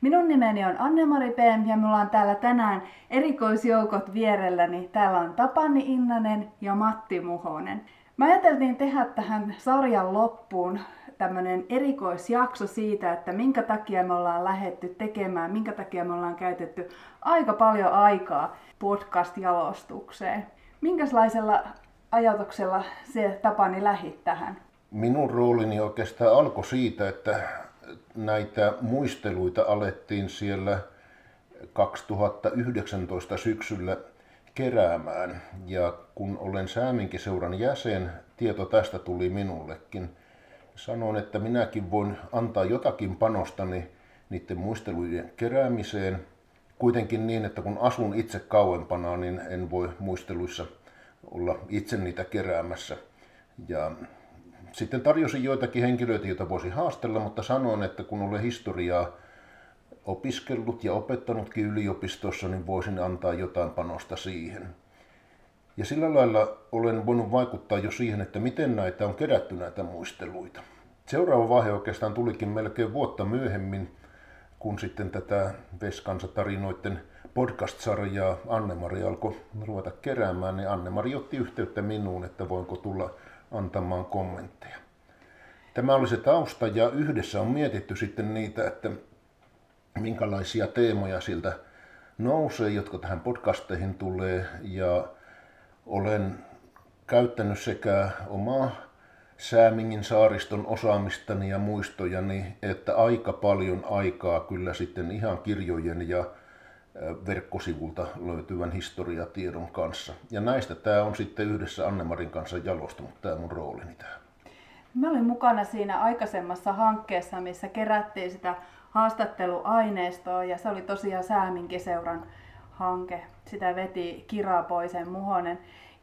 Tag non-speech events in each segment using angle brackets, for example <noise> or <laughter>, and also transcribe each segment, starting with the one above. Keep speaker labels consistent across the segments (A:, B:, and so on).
A: Minun nimeni on Anne-Mari Peem ja minulla on täällä tänään erikoisjoukot vierelläni. Täällä on Tapani Innanen ja Matti Muhonen. Mä ajateltiin tehdä tähän sarjan loppuun tämmöinen erikoisjakso siitä, että minkä takia me ollaan lähetty tekemään, minkä takia me ollaan käytetty aika paljon aikaa podcast-jalostukseen. Minkälaisella ajatuksella se Tapani lähit tähän?
B: Minun roolini oikeastaan alkoi siitä, että näitä muisteluita alettiin siellä 2019 syksyllä keräämään. Ja kun olen Sääminkiseuran jäsen, tieto tästä tuli minullekin. Sanoin, että minäkin voin antaa jotakin panostani niiden muisteluiden keräämiseen. Kuitenkin niin, että kun asun itse kauempana, niin en voi muisteluissa olla itse niitä keräämässä. Ja sitten tarjosin joitakin henkilöitä, joita voisi haastella, mutta sanoin, että kun olen historiaa opiskellut ja opettanutkin yliopistossa, niin voisin antaa jotain panosta siihen. Ja sillä lailla olen voinut vaikuttaa jo siihen, että miten näitä on kerätty näitä muisteluita. Seuraava vaihe oikeastaan tulikin melkein vuotta myöhemmin, kun sitten tätä Veskansa-tarinoiden podcast-sarjaa Anne-Mari alkoi ruveta keräämään, niin Anne-Mari otti yhteyttä minuun, että voinko tulla antamaan kommentteja. Tämä oli se tausta ja yhdessä on mietitty sitten niitä, että minkälaisia teemoja siltä nousee, jotka tähän podcasteihin tulee ja olen käyttänyt sekä omaa Säämingin saariston osaamistani ja muistojani, että aika paljon aikaa kyllä sitten ihan kirjojen ja verkkosivulta löytyvän historiatiedon kanssa. Ja näistä tämä on sitten yhdessä Annemarin kanssa jalostunut, tämä mun roolini tähän.
A: Mä olin mukana siinä aikaisemmassa hankkeessa, missä kerättiin sitä haastatteluaineistoa ja se oli tosiaan Sääminkiseuran hanke. Sitä veti Kirapoisen Muhonen.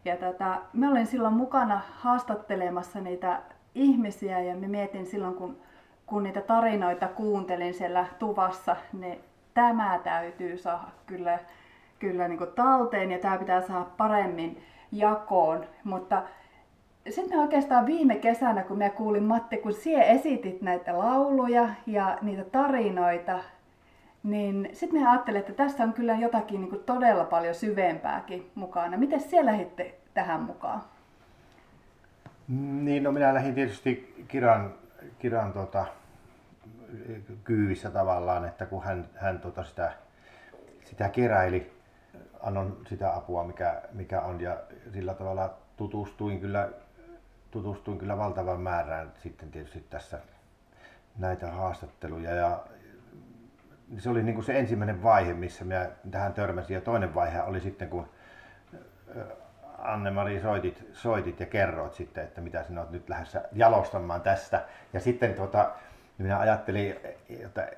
A: Ja tota, mä olin silloin mukana haastattelemassa niitä ihmisiä ja mä mietin silloin, kun, kun niitä tarinoita kuuntelin siellä tuvassa, niin tämä täytyy saada kyllä, kyllä niin talteen ja tämä pitää saada paremmin jakoon. Mutta sitten oikeastaan viime kesänä, kun mä kuulin Matti, kun sie esitit näitä lauluja ja niitä tarinoita, niin sitten mä ajattelin, että tässä on kyllä jotakin niin todella paljon syvempääkin mukana. Miten siellä lähditte tähän mukaan?
C: Niin, no minä lähdin tietysti Kiran, Kiran tota, kyyvissä tavallaan, että kun hän, hän tota sitä, sitä keräili, annon sitä apua mikä, mikä on ja sillä tavalla tutustuin kyllä, tutustuin kyllä valtavan määrään sitten tietysti tässä näitä haastatteluja ja se oli niin kuin se ensimmäinen vaihe, missä minä tähän törmäsin ja toinen vaihe oli sitten kun Anne-Mari soitit, soitit ja kerroit sitten, että mitä sinä olet nyt lähdössä jalostamaan tästä. Ja sitten tuota, minä ajattelin, että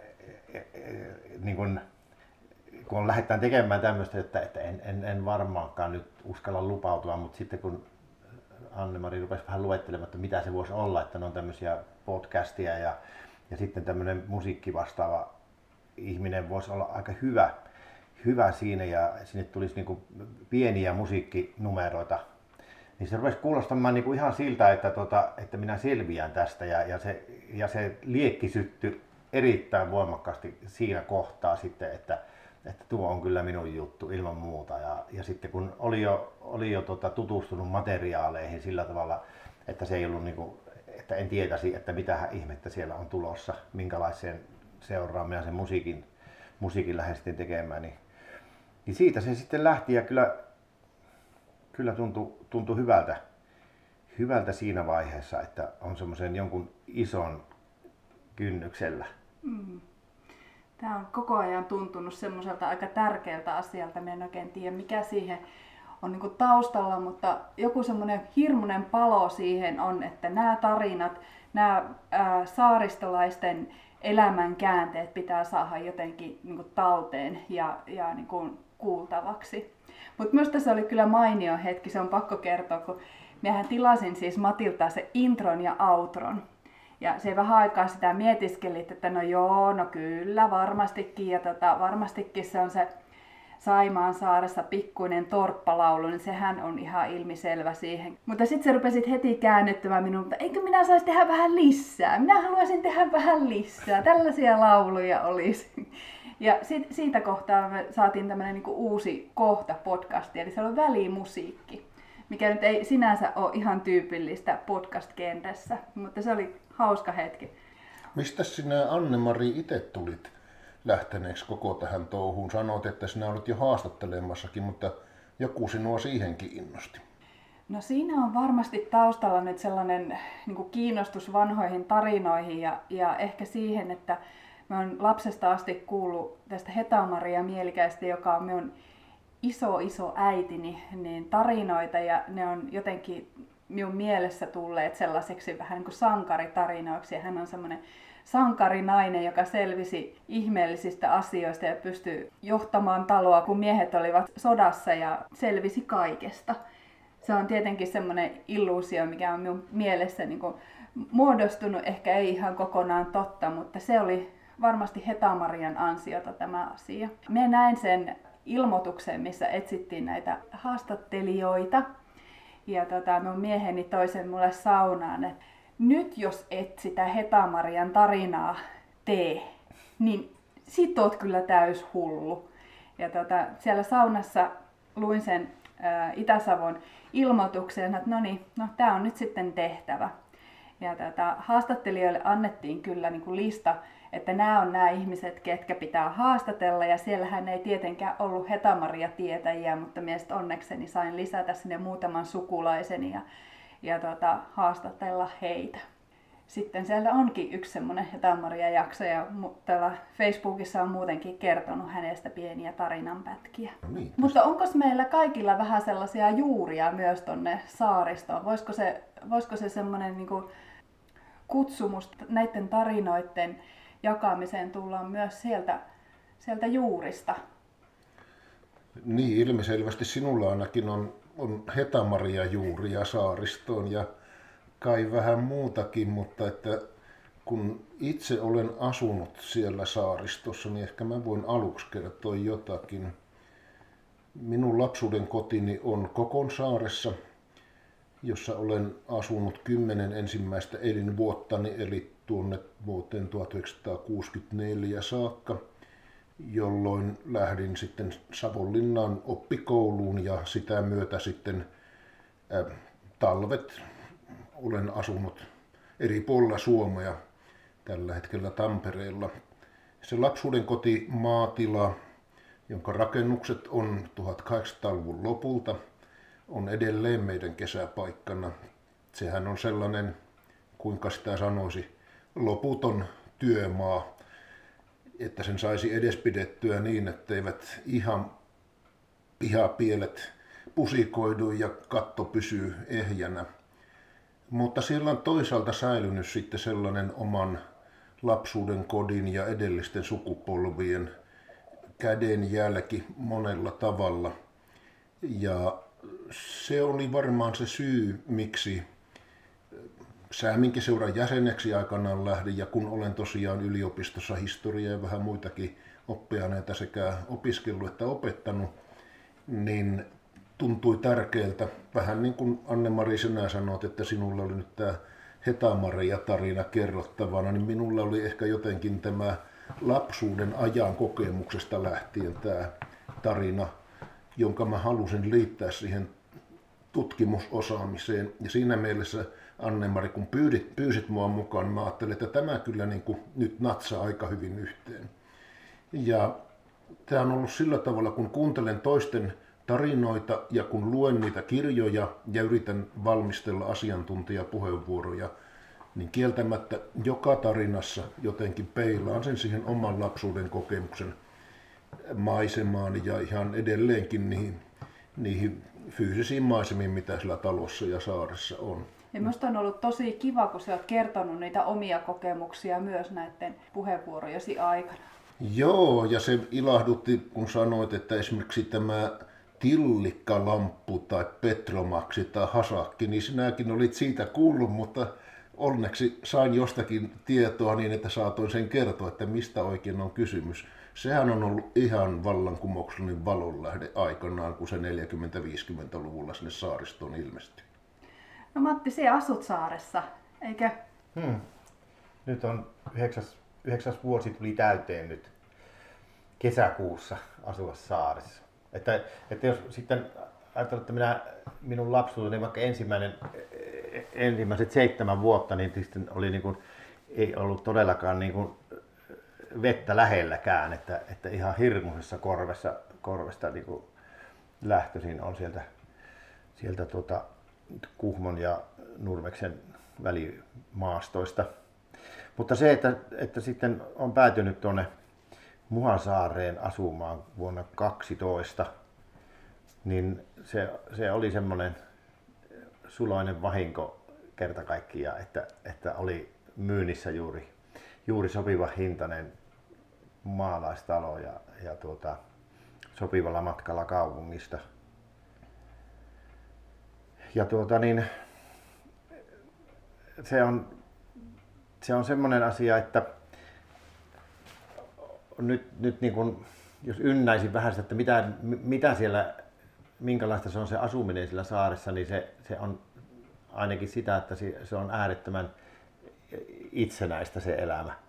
C: niin kun, kun lähdetään tekemään tämmöistä, että, että en, en, en varmaankaan nyt uskalla lupautua, mutta sitten kun Anne-Mari rupesi vähän luettelemaan, että mitä se voisi olla, että ne on tämmöisiä podcastia ja, ja sitten tämmöinen musiikki vastaava ihminen voisi olla aika hyvä, hyvä siinä ja sinne tulisi niin pieniä musiikkinumeroita niin se rupesi kuulostamaan niin kuin ihan siltä, että, tota, että minä selviän tästä ja, ja, se, ja se liekki syttyi erittäin voimakkaasti siinä kohtaa sitten, että, että tuo on kyllä minun juttu ilman muuta. Ja, ja sitten kun oli jo, oli jo tota, tutustunut materiaaleihin sillä tavalla, että se ei ollut niin kuin, että en tietäisi, että mitä ihmettä siellä on tulossa, minkälaiseen seuraan minä sen musiikin, musiikin lähestin tekemään, niin, niin siitä se sitten lähti ja kyllä kyllä tuntui, tuntui hyvältä, hyvältä siinä vaiheessa, että on semmoisen jonkun ison kynnyksellä. Mm.
A: Tämä on koko ajan tuntunut semmoiselta aika tärkeältä asialta. Mä en oikein tiedä, mikä siihen on niin taustalla, mutta joku semmoinen hirmuinen palo siihen on, että nämä tarinat, nämä ää, saaristolaisten elämän käänteet pitää saada jotenkin niin talteen ja, ja niin kuultavaksi. Mutta minusta se oli kyllä mainio hetki, se on pakko kertoa, kun Mehän tilasin siis Matilta se intron ja outron. Ja se vähän aikaa sitä mietiskeli, että no joo, no kyllä, varmastikin. Ja tota, varmastikin se on se Saimaan saaressa pikkuinen torppalaulu, niin sehän on ihan ilmiselvä siihen. Mutta sitten se rupesi heti käännettämään minun, että eikö minä saisi tehdä vähän lisää? Minä haluaisin tehdä vähän lisää. Tällaisia lauluja olisi. Ja sit, siitä kohtaa me saatiin tämmöinen niinku uusi kohta podcasti, eli se on välimusiikki mikä nyt ei sinänsä ole ihan tyypillistä podcast-kentässä, mutta se oli hauska hetki.
B: Mistä sinä Anne-Mari itse tulit lähteneeksi koko tähän touhuun? Sanoit, että sinä olet jo haastattelemassakin, mutta joku sinua siihenkin innosti.
A: No siinä on varmasti taustalla nyt sellainen niin kiinnostus vanhoihin tarinoihin ja, ja ehkä siihen, että mä oon lapsesta asti kuullut tästä Heta-Maria Mielikäistä, joka on minun iso iso äitini niin tarinoita ja ne on jotenkin minun mielessä tulleet sellaiseksi vähän niin kuin sankaritarinoiksi ja hän on semmoinen sankarinainen, joka selvisi ihmeellisistä asioista ja pystyi johtamaan taloa, kun miehet olivat sodassa ja selvisi kaikesta. Se on tietenkin semmoinen illuusio, mikä on minun mielessä niin kuin muodostunut, ehkä ei ihan kokonaan totta, mutta se oli varmasti Hetamarian ansiota tämä asia. Minä näin sen ilmoitukseen, missä etsittiin näitä haastattelijoita. Ja tota, mun mieheni toisen mulle saunaan, että nyt jos et sitä Hetamarian tarinaa tee, niin sit oot kyllä täys hullu. Ja tota, siellä saunassa luin sen ää, Itä-Savon ilmoituksen, että no niin, no tää on nyt sitten tehtävä. Ja tota, haastattelijoille annettiin kyllä niin kuin lista että nämä on nämä ihmiset, ketkä pitää haastatella ja siellähän ei tietenkään ollut Hetamaria tietäjiä, mutta mielestäni onnekseni sain lisätä sinne muutaman sukulaisen ja, ja tota, haastatella heitä. Sitten siellä onkin yksi semmoinen Hetamaria jakso ja täällä Facebookissa on muutenkin kertonut hänestä pieniä tarinanpätkiä. No niin, mutta onko meillä kaikilla vähän sellaisia juuria myös tonne saaristoon? Voisiko se, voisiko se semmoinen niin kutsumus näiden tarinoiden jakamiseen tullaan myös sieltä, sieltä juurista.
B: Niin, ilmiselvästi sinulla ainakin on, on Hetamaria juuria saaristoon ja kai vähän muutakin, mutta että kun itse olen asunut siellä saaristossa, niin ehkä mä voin aluksi kertoa jotakin. Minun lapsuuden kotini on Kokon saaressa, jossa olen asunut kymmenen ensimmäistä elinvuottani, eli tuonne vuoteen 1964 saakka, jolloin lähdin sitten Savonlinnaan oppikouluun ja sitä myötä sitten äh, talvet olen asunut eri puolilla Suomea, tällä hetkellä Tampereella. Se lapsuuden koti maatila, jonka rakennukset on 1800-luvun lopulta, on edelleen meidän kesäpaikkana. Sehän on sellainen, kuinka sitä sanoisi, loputon työmaa, että sen saisi edes pidettyä niin, etteivät ihan pihapielet pusikoidu ja katto pysyy ehjänä. Mutta siellä on toisaalta säilynyt sitten sellainen oman lapsuuden kodin ja edellisten sukupolvien käden jälki monella tavalla. Ja se oli varmaan se syy, miksi Sääminkiseuran jäseneksi aikanaan lähdin ja kun olen tosiaan yliopistossa historiaa ja vähän muitakin oppiaineita sekä opiskellut että opettanut, niin tuntui tärkeältä, vähän niin kuin Anne-Mari sinä sanoit, että sinulla oli nyt tämä Hetamaria-tarina kerrottavana, niin minulla oli ehkä jotenkin tämä lapsuuden ajan kokemuksesta lähtien tämä tarina, jonka mä halusin liittää siihen tutkimusosaamiseen. Ja siinä mielessä Anne-Mari, kun pyydit, pyysit mua mukaan, mä ajattelin, että tämä kyllä niin kuin nyt natsaa aika hyvin yhteen. Ja tämä on ollut sillä tavalla, kun kuuntelen toisten tarinoita ja kun luen niitä kirjoja ja yritän valmistella asiantuntijapuheenvuoroja, niin kieltämättä joka tarinassa jotenkin peilaan sen siihen oman lapsuuden kokemuksen maisemaan ja ihan edelleenkin niihin, niihin fyysisiin maisemiin, mitä sillä talossa ja saaressa on.
A: Ja minusta on ollut tosi kiva, kun sä oot kertonut niitä omia kokemuksia myös näiden puheenvuorojesi aikana.
B: Joo, ja se ilahdutti, kun sanoit, että esimerkiksi tämä tillikkalamppu tai petromaksi tai hasakki, niin sinäkin olit siitä kuullut, mutta onneksi sain jostakin tietoa niin, että saatoin sen kertoa, että mistä oikein on kysymys. Sehän on ollut ihan vallankumouksellinen valonlähde aikanaan, kun se 40-50-luvulla sinne saaristoon ilmestyi.
A: No Matti, sinä asut saaressa, eikö?
C: Hmm. Nyt on yhdeksäs, yhdeksäs vuosi tuli täyteen nyt kesäkuussa asua saaressa. Että, että jos sitten ajatellaan, että minä, minun lapsuuteni vaikka ensimmäinen, ensimmäiset seitsemän vuotta, niin sitten oli niin kuin, ei ollut todellakaan niin kuin vettä lähelläkään, että, että ihan hirmuisessa korvessa, korvesta niin kuin lähtöisin on sieltä, sieltä tuota, Kuhmon ja Nurmeksen välimaastoista. Mutta se, että, että sitten on päätynyt tuonne Muhasaareen asumaan vuonna 12, niin se, se oli semmoinen suloinen vahinko kerta kaikkiaan, että, että oli myynnissä juuri, juuri sopiva hintainen maalaistalo ja, ja tuota, sopivalla matkalla kaupungista. Ja tuota niin, se on, se on semmoinen asia, että nyt, nyt niin kuin, jos ynnäisin vähän sitä, että mitä, mitä siellä, minkälaista se on se asuminen sillä saaressa, niin se, se on ainakin sitä, että se on äärettömän itsenäistä se elämä.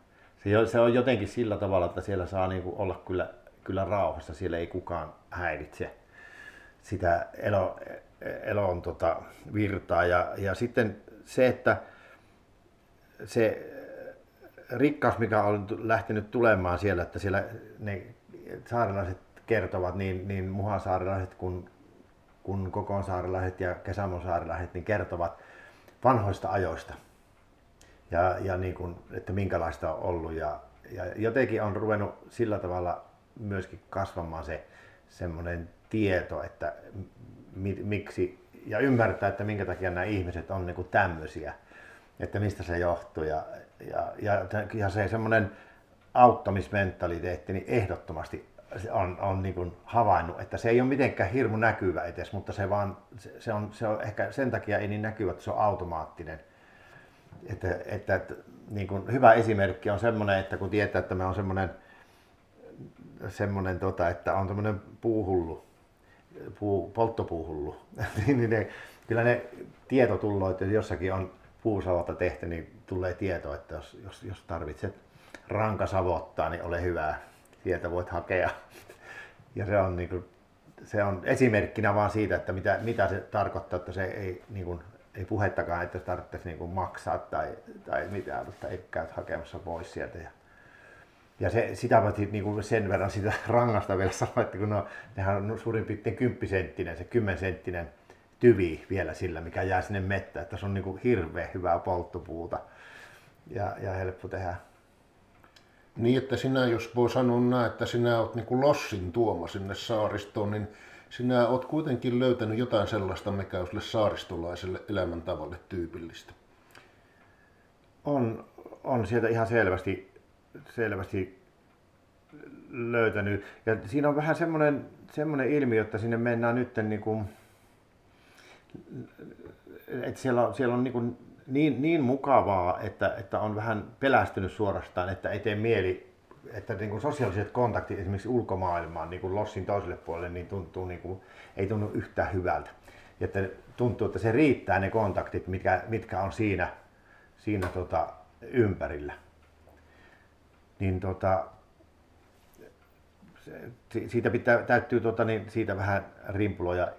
C: Se, se on jotenkin sillä tavalla, että siellä saa niin olla kyllä, kyllä rauhassa, siellä ei kukaan häiritse sitä elo, elon tota, virtaa. Ja, ja sitten se, että se rikkaus, mikä on lähtenyt tulemaan siellä, että siellä ne saarilaiset kertovat, niin, niin muhasaarilaiset kuin kun kokonsaarilaiset ja kesämonsaarilaiset niin kertovat vanhoista ajoista. Ja, ja niin kuin, että minkälaista on ollut. Ja, ja jotenkin on ruvennut sillä tavalla myöskin kasvamaan se semmoinen tieto, että mi, miksi, ja ymmärtää, että minkä takia nämä ihmiset on niin kuin tämmöisiä, että mistä se johtuu. Ja, ja, ja, ja se semmoinen auttamismentaliteetti niin ehdottomasti on, on niin kuin havainnut, että se ei ole mitenkään hirmu näkyvä edes, mutta se, vaan, se, se, on, se on ehkä sen takia ei niin näkyvä, että se on automaattinen. Että, että, että niin kuin hyvä esimerkki on semmoinen, että kun tietää, että me on semmoinen, semmoinen tota, että on semmoinen puuhullu, puu, polttopuuhullu, <laughs> niin ne, kyllä ne tieto tullut, että jossakin on puusavalta tehty, niin tulee tieto, että jos, jos, jos tarvitset rankasavottaa, niin ole hyvä, sieltä voit hakea. <laughs> Ja se on, niin kuin, se on esimerkkinä vaan siitä, että mitä, mitä se tarkoittaa, että se ei, niin kuin, ei puhettakaan, että tarvitsisi niin maksaa tai, tai mitään, mutta ei käy hakemassa pois sieltä. Ja, ja se, sitä voit niin kuin sen verran sitä <laughs> rangasta vielä sanoa, että kun no, nehän on suurin piirtein kymppisenttinen, se kymmensenttinen tyvi vielä sillä, mikä jää sinne mettä, että se on niin kuin hirveän hyvää polttopuuta ja, ja helppo tehdä.
B: Niin, että sinä, jos voi sanoa näin, että sinä olet niin kuin lossin tuoma sinne saaristoon, niin sinä olet kuitenkin löytänyt jotain sellaista, mikä on sille saaristolaiselle elämäntavalle tyypillistä.
C: On, on sieltä ihan selvästi, selvästi löytänyt. Ja siinä on vähän semmoinen, semmoinen ilmiö, että sinne mennään nyt niin kuin, että siellä siellä on niin, kuin niin, niin mukavaa, että, että on vähän pelästynyt suorastaan, että ei tee mieli, että niin kuin sosiaaliset kontaktit esimerkiksi ulkomaailmaan, niin kuin Lossin toiselle puolelle, niin tuntuu niin kuin, ei tunnu yhtään hyvältä. Että tuntuu, että se riittää ne kontaktit, mitkä, mitkä on siinä, siinä tota, ympärillä. Niin tota, siitä pitää, täytyy tota, niin siitä vähän rimpuloja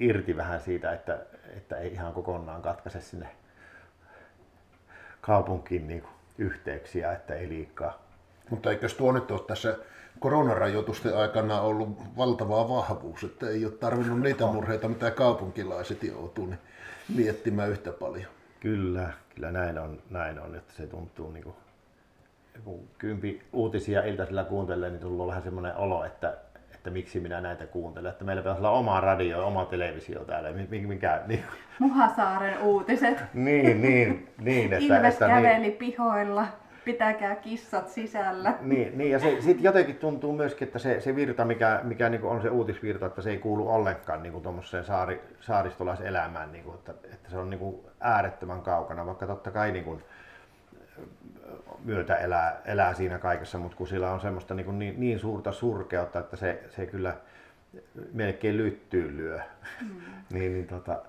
C: irti vähän siitä, että, että ei ihan kokonaan katkaise sinne kaupunkiin niin kuin yhteyksiä, että ei liikaa.
B: Mutta eikö tuo nyt ole tässä koronarajoitusten aikana ollut valtava vahvuus, että ei ole tarvinnut niitä murheita, mitä kaupunkilaiset joutuu niin miettimään yhtä paljon.
C: Kyllä, kyllä näin on, näin on että se tuntuu niin kuin, kun kympi uutisia iltaisilla kuuntelee, niin tulee vähän semmoinen olo, että, että miksi minä näitä kuuntelen. Että meillä pitäisi olla oma radio ja oma televisio täällä. Mikä, mikä, niin,
A: Muhasaaren uutiset.
C: niin, niin, niin. Että,
A: Ilves
C: että,
A: käveli
C: niin,
A: pihoilla. Pitäkää kissat sisällä.
C: niin, niin, ja se sitten jotenkin tuntuu myöskin, että se, se virta, mikä, mikä niin on se uutisvirta, että se ei kuulu ollenkaan niin tuommoiseen saari, saaristolaiselämään, niin kuin, että, että se on niin kuin äärettömän kaukana, vaikka totta kai niin kuin, myötä elää, elää siinä kaikessa, mutta kun sillä on semmoista niin, niin, niin suurta surkeutta, että se, se kyllä melkein lyttyy lyö. Mm. <laughs> niin, niin, tota,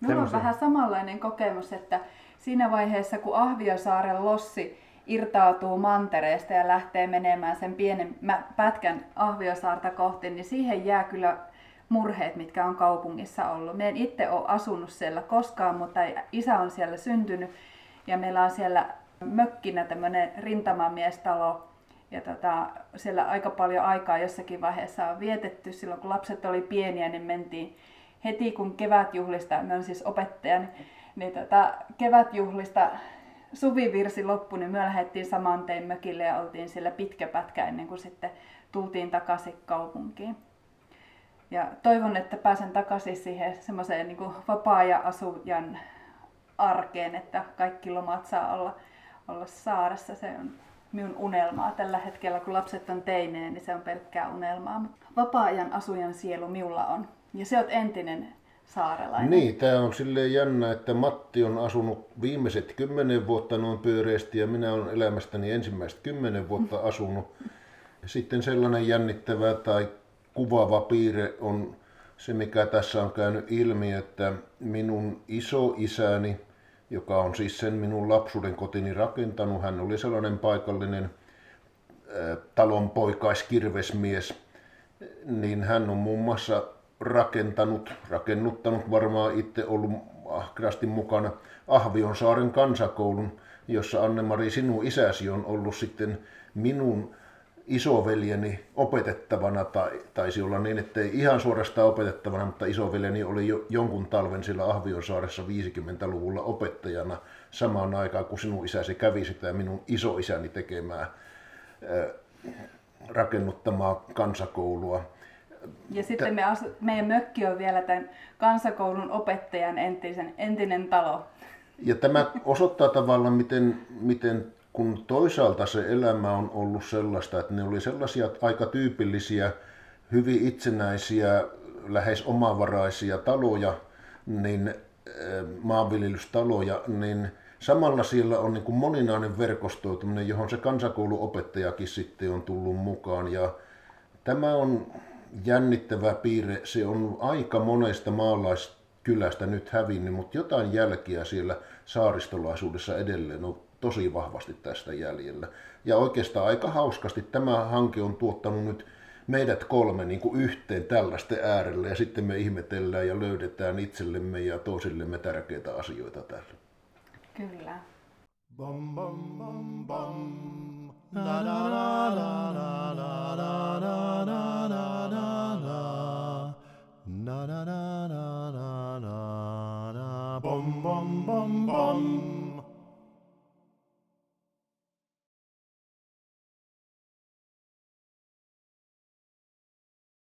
A: Minulla on vähän samanlainen kokemus, että siinä vaiheessa kun Ahviosaaren lossi irtautuu mantereesta ja lähtee menemään sen pienen pätkän Ahviosaarta kohti, niin siihen jää kyllä murheet, mitkä on kaupungissa ollut. Me en itse ole asunut siellä koskaan, mutta isä on siellä syntynyt ja meillä on siellä mökkinä tämmöinen rintamamiestalo. Ja tota, siellä aika paljon aikaa jossakin vaiheessa on vietetty. Silloin kun lapset oli pieniä, niin mentiin heti kun kevätjuhlista, mä olen siis opettaja, niin, niin tota, kevätjuhlista suvivirsi loppui, niin me lähdettiin saman tein mökille ja oltiin siellä pitkä pätkä ennen kuin sitten tultiin takaisin kaupunkiin. Ja toivon, että pääsen takaisin siihen semmoiseen niin vapaa-ajan arkeen, että kaikki lomat saa olla olla saaressa. Se on minun unelmaa tällä hetkellä, kun lapset on teineen, niin se on pelkkää unelmaa. Vapaa-ajan asujan sielu minulla on. Ja se on entinen saarelainen.
B: Niin, tämä on silleen jännä, että Matti on asunut viimeiset kymmenen vuotta noin pyöreästi ja minä olen elämästäni ensimmäiset kymmenen vuotta <laughs> asunut. Sitten sellainen jännittävä tai kuvaava piirre on se, mikä tässä on käynyt ilmi, että minun isoisäni joka on siis sen minun lapsuuden kotini rakentanut. Hän oli sellainen paikallinen talonpoikaiskirvesmies, niin hän on muun muassa rakentanut, rakennuttanut, varmaan itse ollut ahkerasti mukana Ahvionsaaren kansakoulun, jossa Anne-Mari sinun isäsi on ollut sitten minun isoveljeni opetettavana, tai taisi olla niin, että ei ihan suorastaan opetettavana, mutta isoveljeni oli jo jonkun talven sillä Ahvionsaaressa 50-luvulla opettajana samaan aikaan, kun sinun isäsi kävi sitä minun isoisäni tekemää rakennuttamaa kansakoulua.
A: Ja sitten me asu, meidän mökki on vielä tämän kansakoulun opettajan entisen, entinen talo.
B: Ja tämä osoittaa tavallaan, miten, miten kun toisaalta se elämä on ollut sellaista, että ne oli sellaisia aika tyypillisiä, hyvin itsenäisiä, lähes omavaraisia taloja, niin eh, maanviljelystaloja, niin samalla siellä on niin kuin moninainen verkostoituminen, johon se kansakouluopettajakin sitten on tullut mukaan. Ja tämä on jännittävä piirre. Se on aika monesta maalaiskylästä nyt hävinnyt, mutta jotain jälkiä siellä saaristolaisuudessa edelleen on tosi vahvasti tästä jäljellä. Ja oikeastaan aika hauskasti tämä hanke on tuottanut nyt meidät kolme niin kuin yhteen tällaisten äärellä ja sitten me ihmetellään ja löydetään itsellemme ja toisillemme tärkeitä asioita täällä.
A: Kyllä.
D: Bom, bom, bom, bom. La, la, la, la, la, la, la, la. na na na na na na bum bum bum bum.